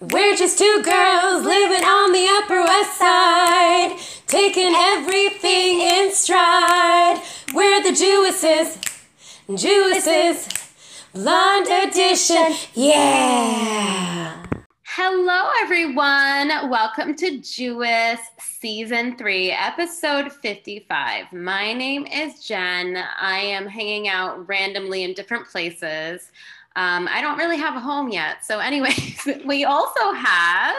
We're just two girls living on the Upper West Side, taking everything in stride. We're the Jewesses, Jewesses, Blonde Edition, yeah. Hello, everyone. Welcome to Jewess Season 3, Episode 55. My name is Jen. I am hanging out randomly in different places. Um, I don't really have a home yet. So, anyways, we also have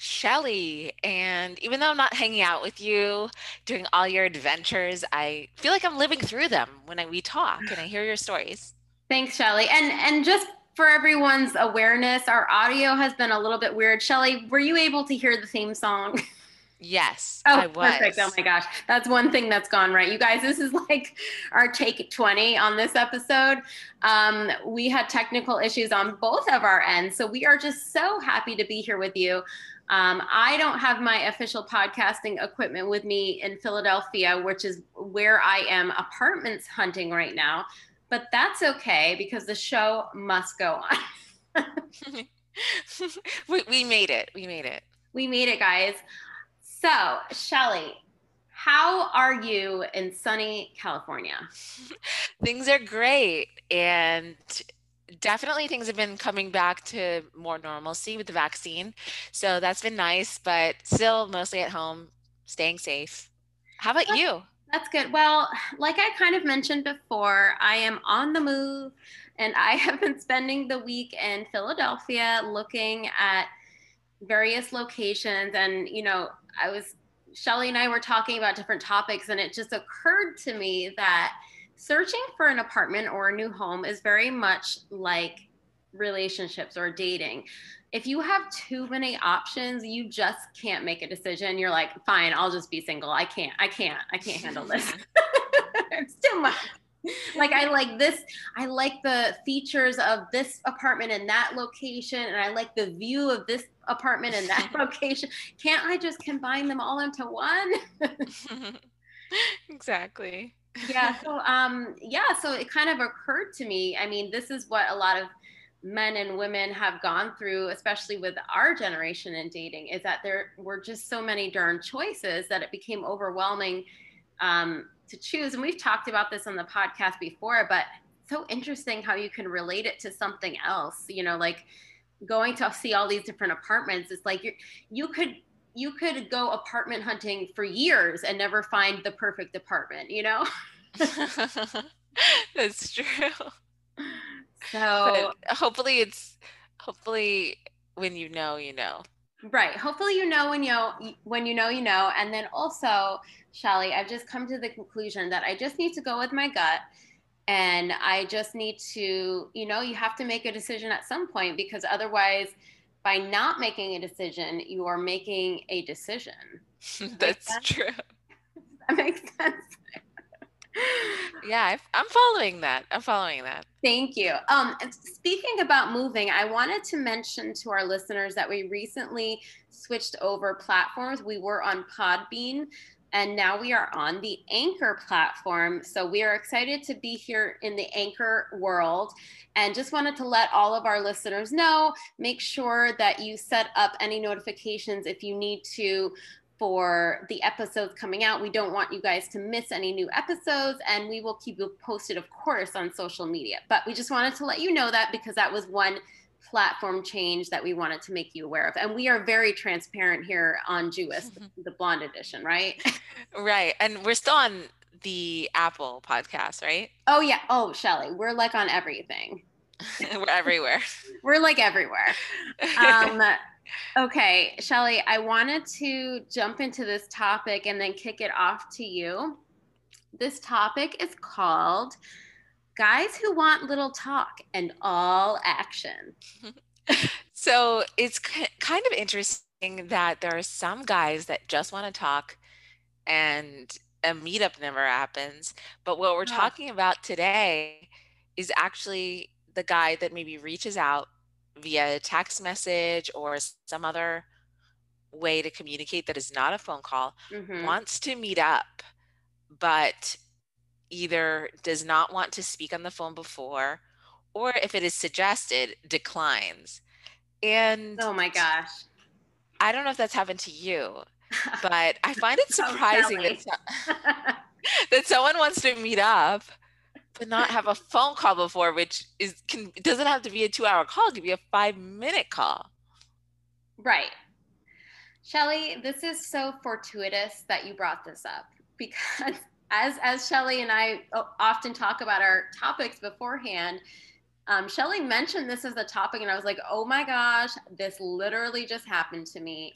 Shelly. And even though I'm not hanging out with you, doing all your adventures, I feel like I'm living through them when I, we talk and I hear your stories. Thanks, Shelly. And and just for everyone's awareness, our audio has been a little bit weird. Shelly, were you able to hear the theme song? Yes, oh, I was. Perfect. Oh my gosh. That's one thing that's gone right. You guys, this is like our take 20 on this episode. Um, we had technical issues on both of our ends. So we are just so happy to be here with you. Um, I don't have my official podcasting equipment with me in Philadelphia, which is where I am apartments hunting right now. But that's okay because the show must go on. we, we made it. We made it. We made it, guys. So, Shelly, how are you in sunny California? things are great. And definitely things have been coming back to more normalcy with the vaccine. So that's been nice, but still mostly at home, staying safe. How about that's, you? That's good. Well, like I kind of mentioned before, I am on the move and I have been spending the week in Philadelphia looking at various locations and you know I was Shelly and I were talking about different topics, and it just occurred to me that searching for an apartment or a new home is very much like relationships or dating. If you have too many options, you just can't make a decision. You're like, fine, I'll just be single. I can't, I can't, I can't handle this. it's too much. like I like this, I like the features of this apartment in that location, and I like the view of this apartment in that location. Can't I just combine them all into one? exactly. yeah. So um yeah, so it kind of occurred to me. I mean, this is what a lot of men and women have gone through, especially with our generation in dating, is that there were just so many darn choices that it became overwhelming um, to choose. And we've talked about this on the podcast before, but so interesting how you can relate it to something else. You know, like going to see all these different apartments it's like you you could you could go apartment hunting for years and never find the perfect apartment you know that's true so but hopefully it's hopefully when you know you know right. Hopefully you know when you know when you know you know. And then also shelly i've just come to the conclusion that i just need to go with my gut. And i just need to you know you have to make a decision at some point because otherwise by not making a decision you are making a decision. That's true. That makes sense yeah i'm following that i'm following that. Thank you. Um speaking about moving i wanted to mention to our listeners that we recently switched over platforms. We were on podbean and now we are on the Anchor platform. So we are excited to be here in the Anchor world and just wanted to let all of our listeners know make sure that you set up any notifications if you need to for the episodes coming out. We don't want you guys to miss any new episodes, and we will keep you posted, of course, on social media. But we just wanted to let you know that because that was one platform change that we wanted to make you aware of. And we are very transparent here on Jewess, the blonde edition, right? right. And we're still on the Apple podcast, right? Oh, yeah. Oh, Shelly, we're like on everything. we're everywhere. we're like everywhere. Um, okay, Shelly, I wanted to jump into this topic and then kick it off to you. This topic is called guys who want little talk and all action. so it's kind of interesting that there are some guys that just want to talk and a meetup never happens. But what we're talking about today is actually the guy that maybe reaches out via text message or some other way to communicate that is not a phone call, mm-hmm. wants to meet up, but either does not want to speak on the phone before or if it is suggested declines And oh my gosh. I don't know if that's happened to you, but I find it surprising that, that someone wants to meet up not have a phone call before, which is can doesn't have to be a two hour call, it could be a five minute call. Right. Shelly, this is so fortuitous that you brought this up because as as Shelly and I often talk about our topics beforehand, um, Shelly mentioned this as a topic, and I was like, oh my gosh, this literally just happened to me.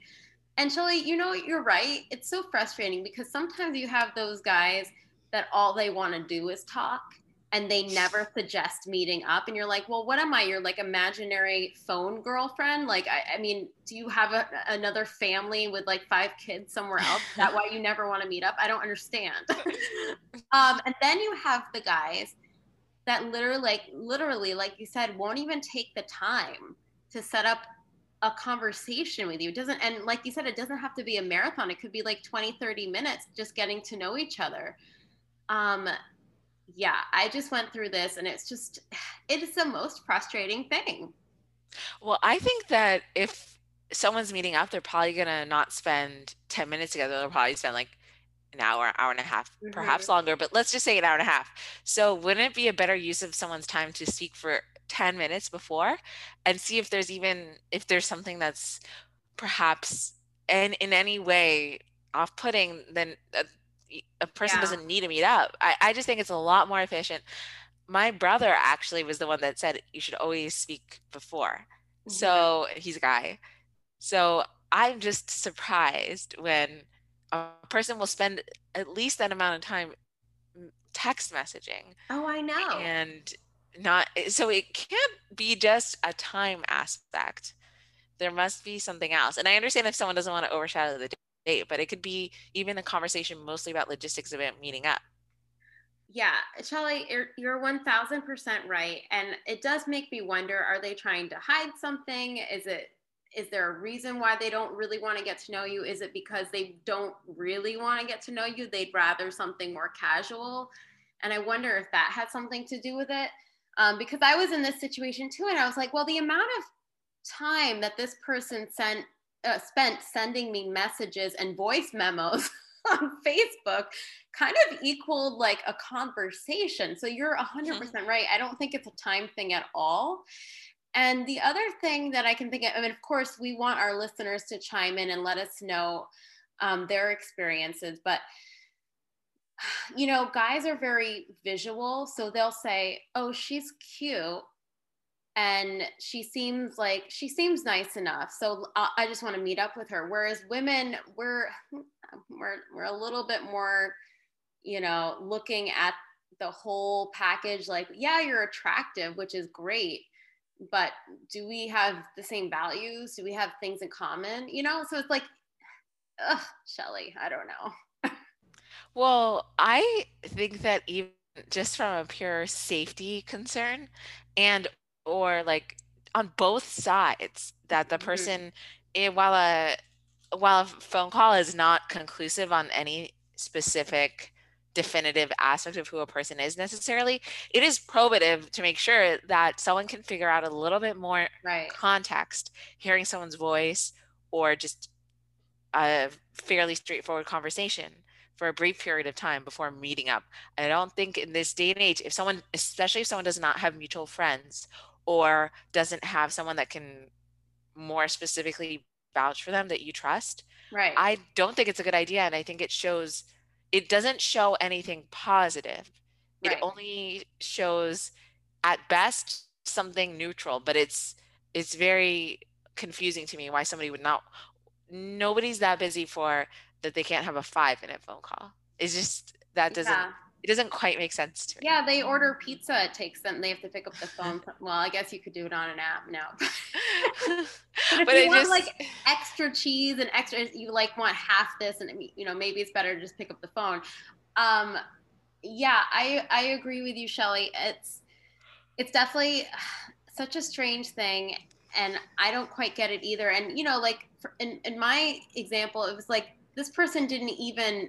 And Shelly, you know, you're right. It's so frustrating because sometimes you have those guys that all they want to do is talk and they never suggest meeting up and you're like well what am i your like imaginary phone girlfriend? Like i, I mean do you have a, another family with like five kids somewhere else? Is that why you never want to meet up? I don't understand. Um, and then you have the guys that literally like literally like you said won't even take the time to set up a conversation with you. It doesn't and like you said it doesn't have to be a marathon. It could be like 20 30 minutes just getting to know each other. Um yeah, I just went through this and it's just, it is the most frustrating thing. Well, I think that if someone's meeting up, they're probably going to not spend 10 minutes together. They'll probably spend like an hour, hour and a half, mm-hmm. perhaps longer, but let's just say an hour and a half. So wouldn't it be a better use of someone's time to speak for 10 minutes before and see if there's even, if there's something that's perhaps and in any way off-putting, then uh, a person yeah. doesn't need to meet up. I, I just think it's a lot more efficient. My brother actually was the one that said you should always speak before. Mm-hmm. So he's a guy. So I'm just surprised when a person will spend at least that amount of time text messaging. Oh, I know. And not so it can't be just a time aspect. There must be something else. And I understand if someone doesn't want to overshadow the date, but it could be even a conversation mostly about logistics of meeting up. Yeah, Charlie, you're, you're 1000% right. And it does make me wonder are they trying to hide something? Is it is there a reason why they don't really want to get to know you? Is it because they don't really want to get to know you? They'd rather something more casual. And I wonder if that had something to do with it. Um, because I was in this situation too. And I was like, well, the amount of time that this person spent uh, spent sending me messages and voice memos on Facebook kind of equaled like a conversation. So you're 100% right. I don't think it's a time thing at all. And the other thing that I can think of, I mean, of course, we want our listeners to chime in and let us know um, their experiences, but you know, guys are very visual. So they'll say, oh, she's cute and she seems like she seems nice enough. So uh, i just want to meet up with her. Whereas women we're we're we're a little bit more you know looking at the whole package like yeah you're attractive which is great but do we have the same values? Do we have things in common? You know so it's like ugh, shelly i don't know. Well i think that even just from a pure safety concern and or like on both sides that the mm-hmm. person mm-hmm. while a while a phone call is not conclusive on any specific definitive aspect of who a person is necessarily it is probative to make sure that someone can figure out a little bit more right. context hearing someone's voice or just a fairly straightforward conversation for a brief period of time before meeting up. I don't think in this day and age, if someone, especially if someone does not have mutual friends or doesn't have someone that can more specifically vouch for them that you trust right. I don't think it's a good idea and i think it shows it doesn't show anything positive. Right. it only shows at best something neutral but it's it's very confusing to me why somebody would not nobody's that busy for that they can't have a five minute phone call. It's just that doesn't yeah it doesn't quite make sense to me. Yeah, they order pizza. It takes them. They have to pick up the phone. Well, I guess you could do it on an app now. but if but you want just... like extra cheese and extra, you like want half this, and you know maybe it's better to just pick up the phone. Um, yeah, I I agree with you, Shelly. It's it's definitely such a strange thing, and I don't quite get it either. And you know, like in in my example, it was like this person didn't even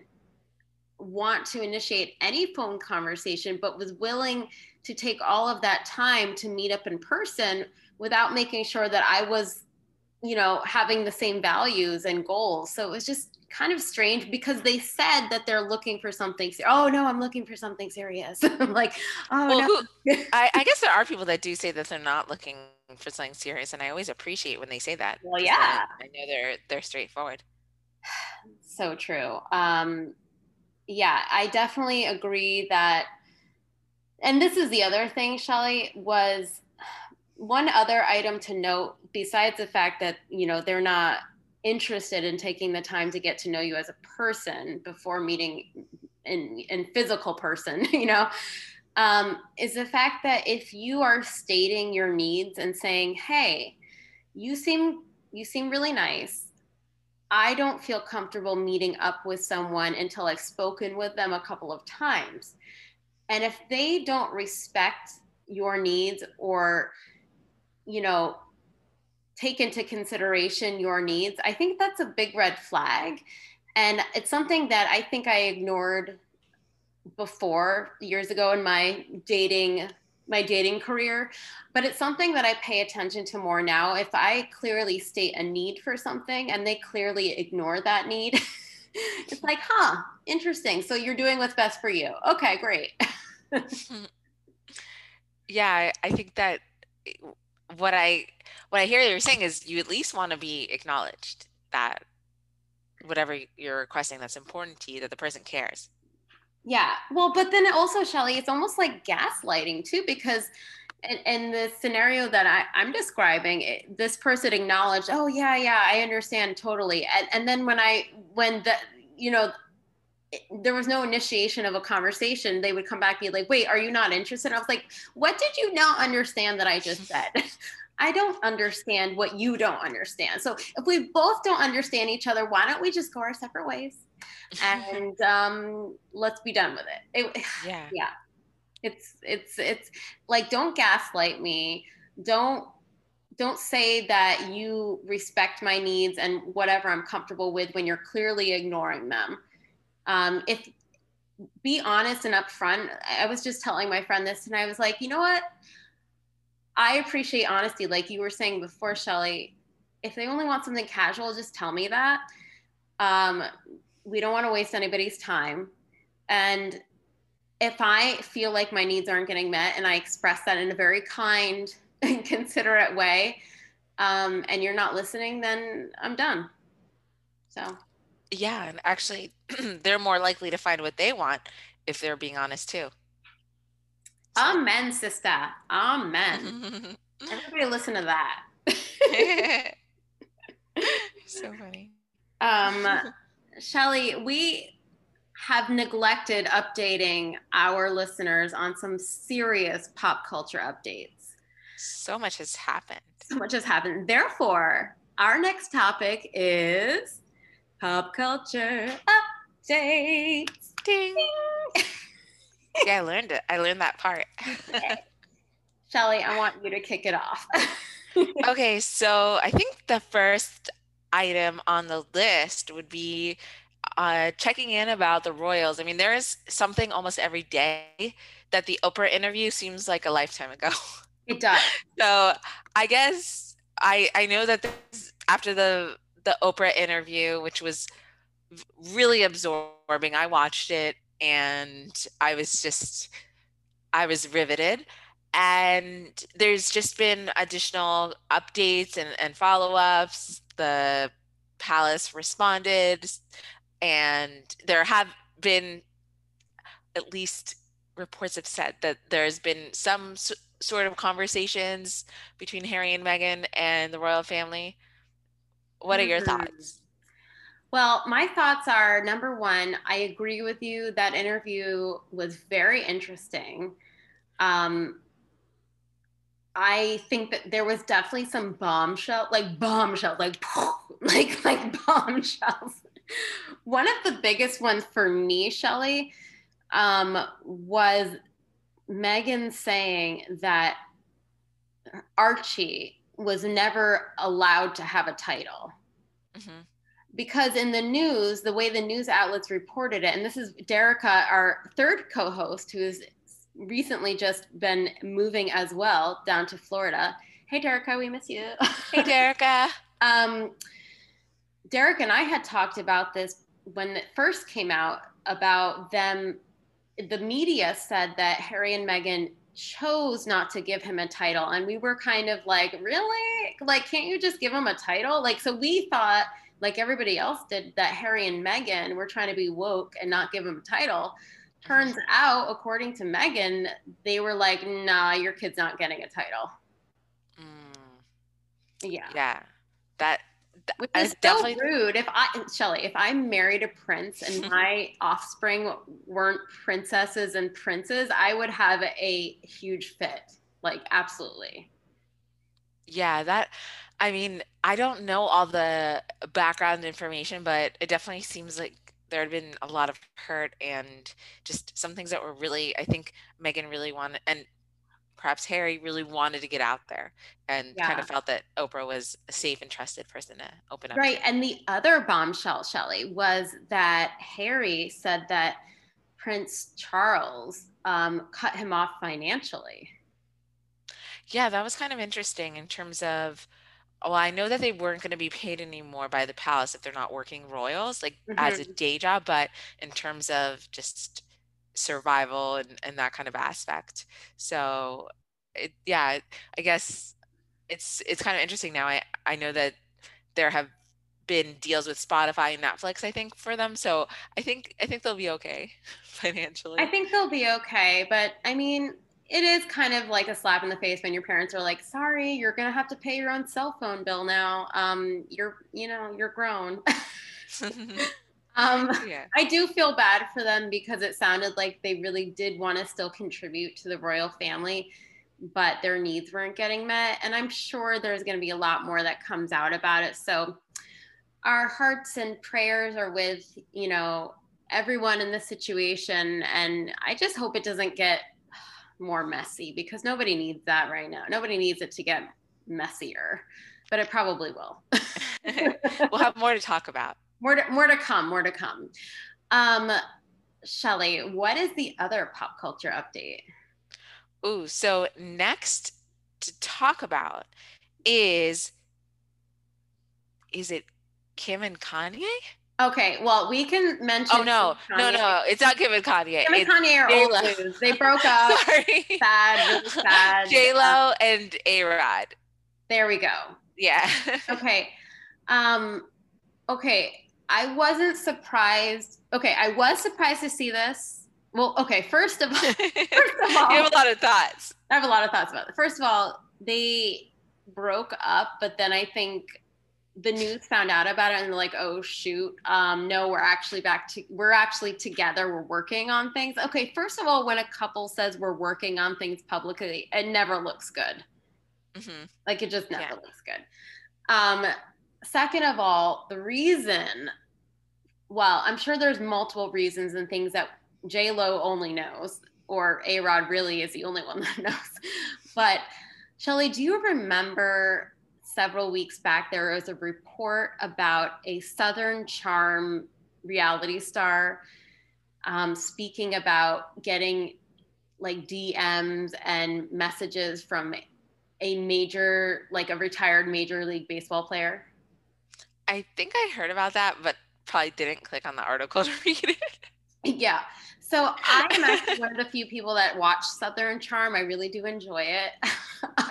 want to initiate any phone conversation, but was willing to take all of that time to meet up in person without making sure that I was you know, having the same values and goals. So it was just kind of strange because they said that they're looking for something. Oh no, I'm looking for something serious. I'm like, oh well, no. Who, I, I, guess there are people that do say that they're not looking for something serious, and I always appreciate when they say that. Well, yeah, I, I know they're they're straightforward. So true. Um, yeah, I definitely agree that. And this is the other thing, Shelly, was one other item to note besides the fact that you know they're not interested in taking the time to get to know you as a person before meeting in, in physical person, you know, um, is the fact that if you are stating your needs and saying, hey, you seem you seem really nice. I don't feel comfortable meeting up with someone until I've spoken with them a couple of times. And if they don't respect your needs or, you know, take into consideration your needs, I think that's a big red flag. And it's something that I think I ignored before years ago in my dating my dating career but it's something that i pay attention to more now. If i clearly state a need for something and they clearly ignore that need it's like huh interesting. So you're doing what's best for you. Okay great. Mm-hmm. Yeah i think that eh, what i what I hear you're saying is you at least want to be acknowledged that whatever you're requesting that's important to you, that the person cares. Yeah. Well, but then also, Shelly, it's almost like gaslighting too, because in, in the scenario that I, I'm describing, it, this person acknowledged, oh yeah, yeah, I understand totally. And, and then when I, when the, you know, there was no initiation of a conversation, they would come back and be like, wait, are you not interested? I was like, what did you not understand that I just said? I don't understand what you don't understand. So if we both don't understand each other, why don't we just go our separate ways and um, let's be done with it. it yeah. Yeah. It's it's it's like don't gaslight me. Don't don't say that you respect my needs and whatever I'm comfortable with when you're clearly ignoring them. Um, if be honest and upfront. I was just telling my friend this, and I was like, you know what? I appreciate honesty. Like you were saying before, Shelly, if they only want something casual, just tell me that. Um, we don't want to waste anybody's time. And if I feel like my needs aren't getting met and I express that in a very kind and considerate way, um, and you're not listening, then I'm done. So, yeah. And actually, they're more likely to find what they want if they're being honest too. Amen, sister. Amen. Everybody listen to that. so funny. Um, Shelly, we have neglected updating our listeners on some serious pop culture updates. So much has happened. So much has happened. Therefore, our next topic is pop culture updates. Ding. Ding yeah, I learned it. I learned that part. Shelly, I want you to kick it off. okay, so I think the first item on the list would be uh, checking in about the Royals. I mean, there is something almost every day that the Oprah interview seems like a lifetime ago. It does. so I guess I I know that this, after the the Oprah interview, which was really absorbing, I watched it and I was just, I was riveted. And there's just been additional updates and, and follow ups. The palace responded, and there have been at least reports have said that there's been some s- sort of conversations between Harry and Meghan and the royal family. What are your mm-hmm. thoughts? Well, my thoughts are number one, I agree with you. That interview was very interesting. Um, I think that there was definitely some bombshell, like bombshells, like like like bombshells. One of the biggest ones for me, Shelly, um, was Meghan saying that Archie was never allowed to have a title. Mm-hmm because in the news, the way the news outlets reported it, and this is Derica, our third co host, who's recently just been moving as well down to Florida. Hey, Derica, we miss you. Hey, Derica. um, Derek and I had talked about this when it first came out about them. The media said that Harry and Meghan chose not to give him a title. And we were kind of like, really? Like, can't you just give him a title? Like, so we thought, like everybody else did, that Harry and Meghan were trying to be woke and not give him a title. Turns out, according to Meghan, they were like, nah, your kid's not getting a title. Mm, Yeah. yeah, that Which I is so definitely- rude. If I, Shelly, if I married a prince and my offspring weren't princesses and princes, I would have a huge fit. Like, absolutely. Yeah, that I mean, I don't know all the background information, but it definitely seems like there had been a lot of hurt and just some things that were really, I think Meghan really wanted, and perhaps Harry really wanted to get out there and kind of felt that Oprah was a safe and trusted person to open up Right. to. And the other bombshell, Shelly, was that Harry said that Prince Charles um, cut him off financially. Yeah, that was kind of interesting in terms of, well, I know that they weren't going to be paid anymore by the palace if they're not working royals, like as a mm-hmm. day job, but in terms of just survival and, and that kind of aspect. So it, yeah, I guess it's it's kind of interesting now. I I know that there have been deals with Spotify and Netflix, I think, for them. So I think I think they'll be okay financially. I think they'll be okay. But I mean, it is kind of like a slap in the face when your parents are like, sorry, you're going to have to pay your own cell phone bill now. Um, you're, you know, you're grown. um, yeah. I do feel bad for them because it sounded like they really did want to still contribute to the royal family, but their needs weren't getting met. And I'm sure there's going to be a lot more that comes out about it. So our hearts and prayers are with, you know, everyone in this situation. And I just hope it doesn't get more messy because nobody needs that right now. Nobody needs it to get messier, but it probably will. we'll have more to talk about. more to, more to come more to come um shelly what is the other pop culture update Ooh, so next to talk about is is it Kim and Kanye? Okay well we can mention Oh no, no, Kanye. no, it's not Kim and Kanye. Kim and It's Kanye are J-Lo. old news. They broke up. sorry. sad, really sad. J Lo and A Rod. There we go. Yeah. Okay. Um, okay. I wasn't surprised. Okay, I was surprised to see this. Well, okay, first of all, you of all- you have a lot of thoughts. I have a lot of thoughts about it. First of all, they broke up, but then I think the news found out about it and they're like, oh shoot, um, no, we're actually back to we're actually together. We're working on things. Okay, first of all, when a couple says we're working on things publicly, it never looks good. Mm-hmm. Like it just never Yeah. looks good. Um, second of all, the reason, well, I'm sure there's multiple reasons and things that J Lo only knows, or A Rod really is the only one that knows. But Shelly, do you remember several weeks back there was a report about a Southern Charm reality star um, speaking about getting like DMs and messages from a major, like a retired major league baseball player? I think I heard about that, but probably didn't click on the article to read it. Yeah. So I am actually one of the few people that watch Southern Charm. I really do enjoy it.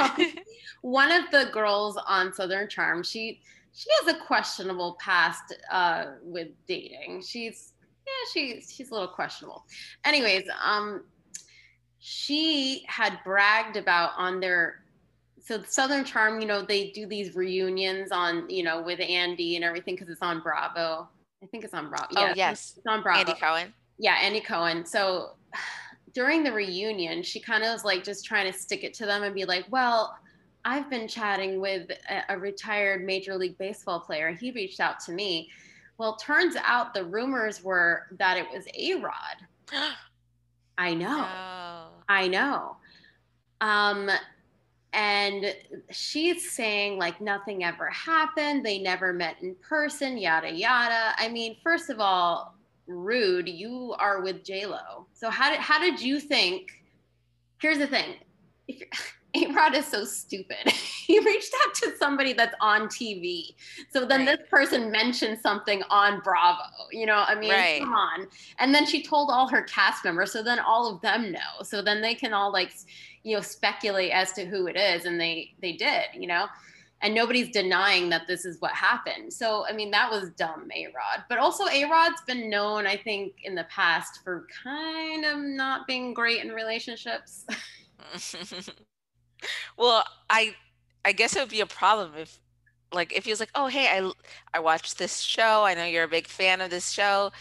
Um, one of the girls on Southern Charm, she she has a questionable past uh, with dating. She's yeah, she's she's a little questionable. Anyways, um, she had bragged about on their so Southern Charm, you know, they do these reunions on, you know, with Andy and everything because it's on Bravo. I think it's on Bravo. Oh, Yeah, yes. it's on Bravo. Andy Cohen. Yeah, Andy Cohen. So during the reunion, she kind of was like just trying to stick it to them and be like, well, I've been chatting with a, a retired Major League Baseball player. He reached out to me. Well, turns out the rumors were that it was A Rod. I know. No. I know. Um, and she's saying like nothing ever happened. They never met in person, yada yada. I mean, first of all, rude. You are with J Lo. So how did how did you think? Here's the thing. If A Rod is so stupid. he reached out to somebody that's on TV. So then Right. this person mentioned something on Bravo. You know, I mean, Right. come on. And then she told all her cast members. So then all of them know. So then they can all like, you know, speculate as to who it is. And they they did, you know. And nobody's denying that this is what happened. So I mean, that was dumb, A Rod. But also A Rod's been known, I think, in the past for kind of not being great in relationships. well, I I guess it would be a problem if like if he was like, "Oh, hey, I, I watched this show. I know you're a big fan of this show."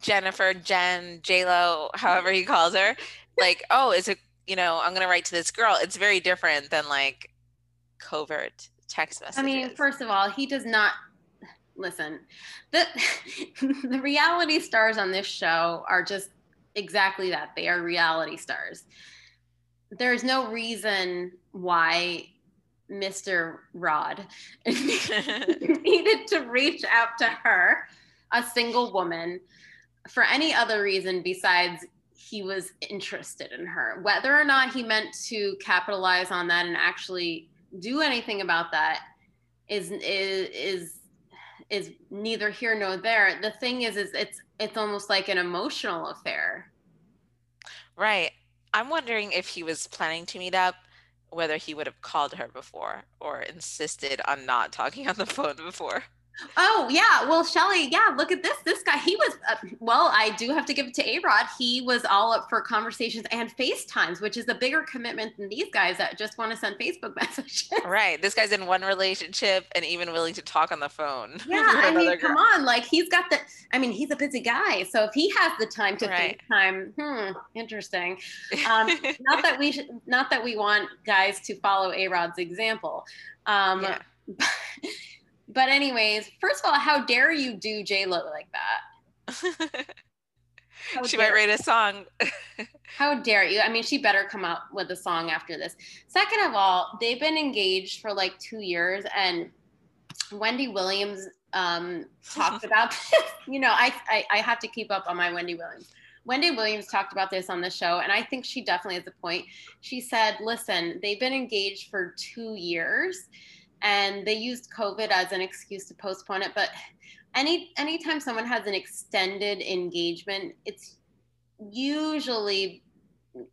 Jennifer, Jen, J-Lo, however he calls her. Like, "Oh, is it, you know, I'm to write to this girl." It's very different than like covert text messages. I mean, first of all, he does not listen. The the reality stars on this show are just exactly that. They are reality stars. There's no reason why Mr. Rod needed to reach out to her, a single woman, for any other reason besides he was interested in her. Whether or not he meant to capitalize on that and actually do anything about that is is is is neither here nor there. The thing is is it's it's almost like an emotional affair. Right. I'm wondering if he was planning to meet up, whether he would have called her before or insisted on not talking on the phone before. Oh yeah, well Shelly, yeah, look at this. This guy, he was uh, well. I do have to give it to A Rod. He was all up for conversations and FaceTimes, which is a bigger commitment than these guys that just want to send Facebook messages. Right. This guy's in one relationship and even willing to talk on the phone. Yeah, I mean, come girl. on. Like he's got the. I mean, he's a busy guy, so if he has the time to Right. FaceTime, hmm, interesting. Um, not that we should, not that we want guys to follow A Rod's example. Um, Yeah. But anyways, first of all, how dare you do J Lo like that? She might write a song. How dare you? I mean, she better come out with a song after this. Second of all, they've been engaged for like two years, and Wendy Williams um, talked about this. You know, I, I I have to keep up on my Wendy Williams. Wendy Williams talked about this on the show, and I think she definitely has a point. She said, "Listen, they've been engaged for two years, and they used COVID as an excuse to postpone it, but." Any anytime someone has an extended engagement, it's usually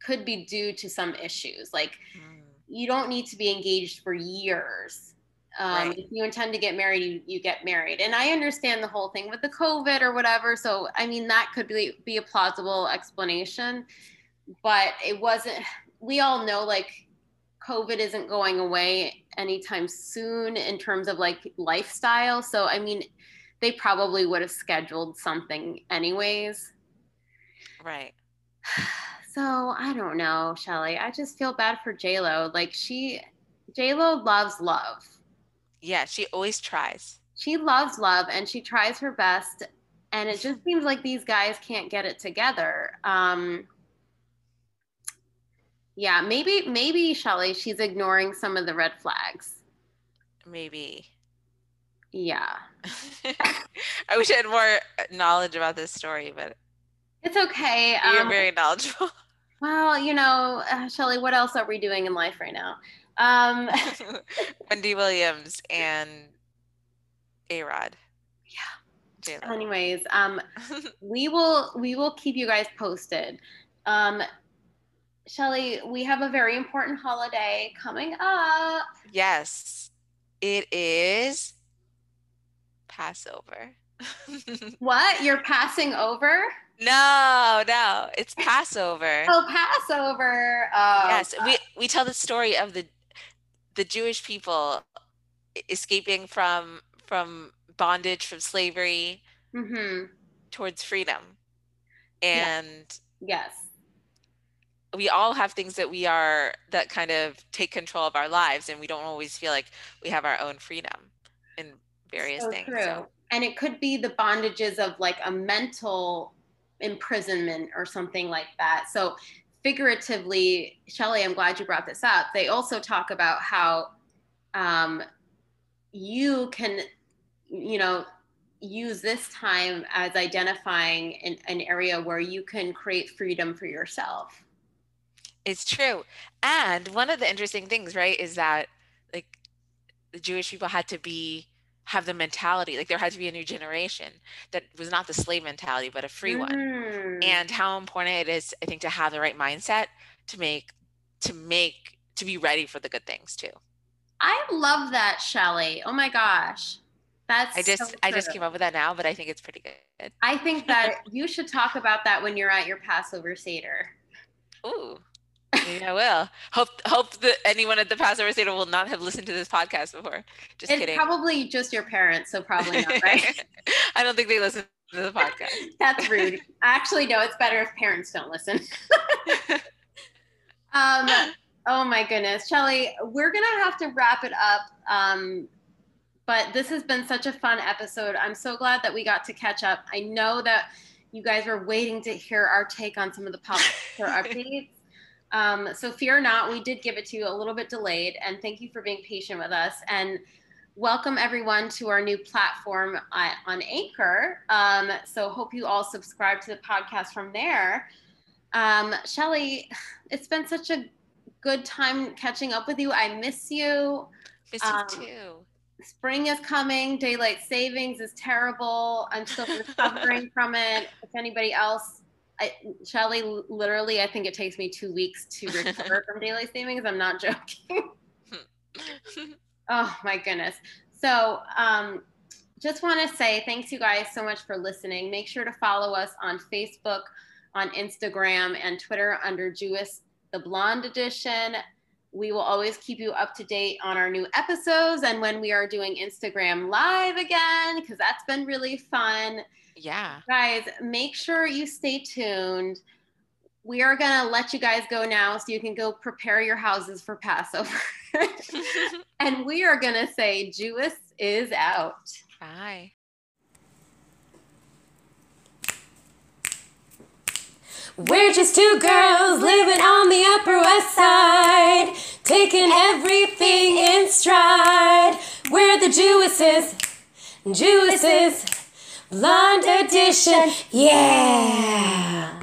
could be due to some issues. Like Mm, you don't need to be engaged for years. Um, Right. If you intend to get married, you, you get married. And I understand the whole thing with the COVID or whatever. So, I mean, that could be, be a plausible explanation. But it wasn't, we all know like COVID isn't going away anytime soon in terms of like lifestyle. So, I mean, they probably would have scheduled something anyways. Right. So I don't know, Shelly. I just feel bad for J Lo. Like she, J Lo loves love. Yeah, she always tries. She loves love, and she tries her best. And it just seems like these guys can't get it together. Um, yeah, maybe, maybe Shelly, she's ignoring some of the red flags. Maybe. Yeah, I wish I had more knowledge about this story, but it's okay. you're Um, very knowledgeable. well, you know, uh, Shelly, what else are we doing in life right now? Um, Wendy Williams and A Rod. Yeah. Anyways, um, we will we will keep you guys posted. Um, Shelly, we have a very important holiday coming up. yes, it is Passover. What? You're passing over? no, no, it's Passover. Oh, Passover. Oh, yes, we we tell the story of the the Jewish people escaping from from bondage, from slavery hmm towards freedom. And Yes. We all have things that we are that kind of take control of our lives and we don't always feel like we have our own freedom in various So things. true. So And it could be the bondages of like a mental imprisonment or something like that. So figuratively, Shelly, I'm glad you brought this up. They also talk about how um, you can, you know, use this time as identifying an, an area where you can create freedom for yourself. It's true. And one of the interesting things, right, is that like the Jewish people had to be have the mentality like there had to be a new generation that was not the slave mentality but a free mm. one and how important it is i think to have the right mindset to make to make to be ready for the good things too. I love that shelly. Oh my gosh. That's i just so i just came up with that now but i think it's pretty good. I think that you should talk about that when you're at your passover seder. Ooh I will. Hope hope that anyone at the Passover Seder will not have listened to this podcast before. Just it's kidding. probably just your parents, so probably not, right? I don't think they listen to the podcast. That's rude. Actually, no, it's better if parents don't listen. um, oh my goodness, Shelly, we're gonna have to wrap it up. Um, but this has been such a fun episode. I'm so glad that we got to catch up. I know that you guys were waiting to hear our take on some of the pop updates. Um, so fear not, we did give it to you a little bit delayed, and thank you for being patient with us. And welcome everyone to our new platform uh, on Anchor. Um, so hope you all subscribe to the podcast from there. Um, Shelly, it's been such a good time catching up with you. I miss you. Miss you um, too. Spring is coming. Daylight savings is terrible. I'm still recovering from it. If anybody else I, Shelly, literally, I think it takes me two weeks to recover from daylight savings. I'm not joking. oh my goodness. So, um, just want to say thanks you guys so much for listening. Make sure to follow us on Facebook, on Instagram, and Twitter under Jewess the Blonde Edition. We will always keep you up to date on our new episodes and when we are doing Instagram Live again, because that's been really fun. Yeah. Guys, make sure you stay tuned. We are going to let you guys go now so you can go prepare your houses for Passover. and we are going to say, Jewess is out. Bye. We're just two girls living on the Upper West Side, taking everything in stride. We're the Jewesses, Jewesses. Blonde edition, yeah.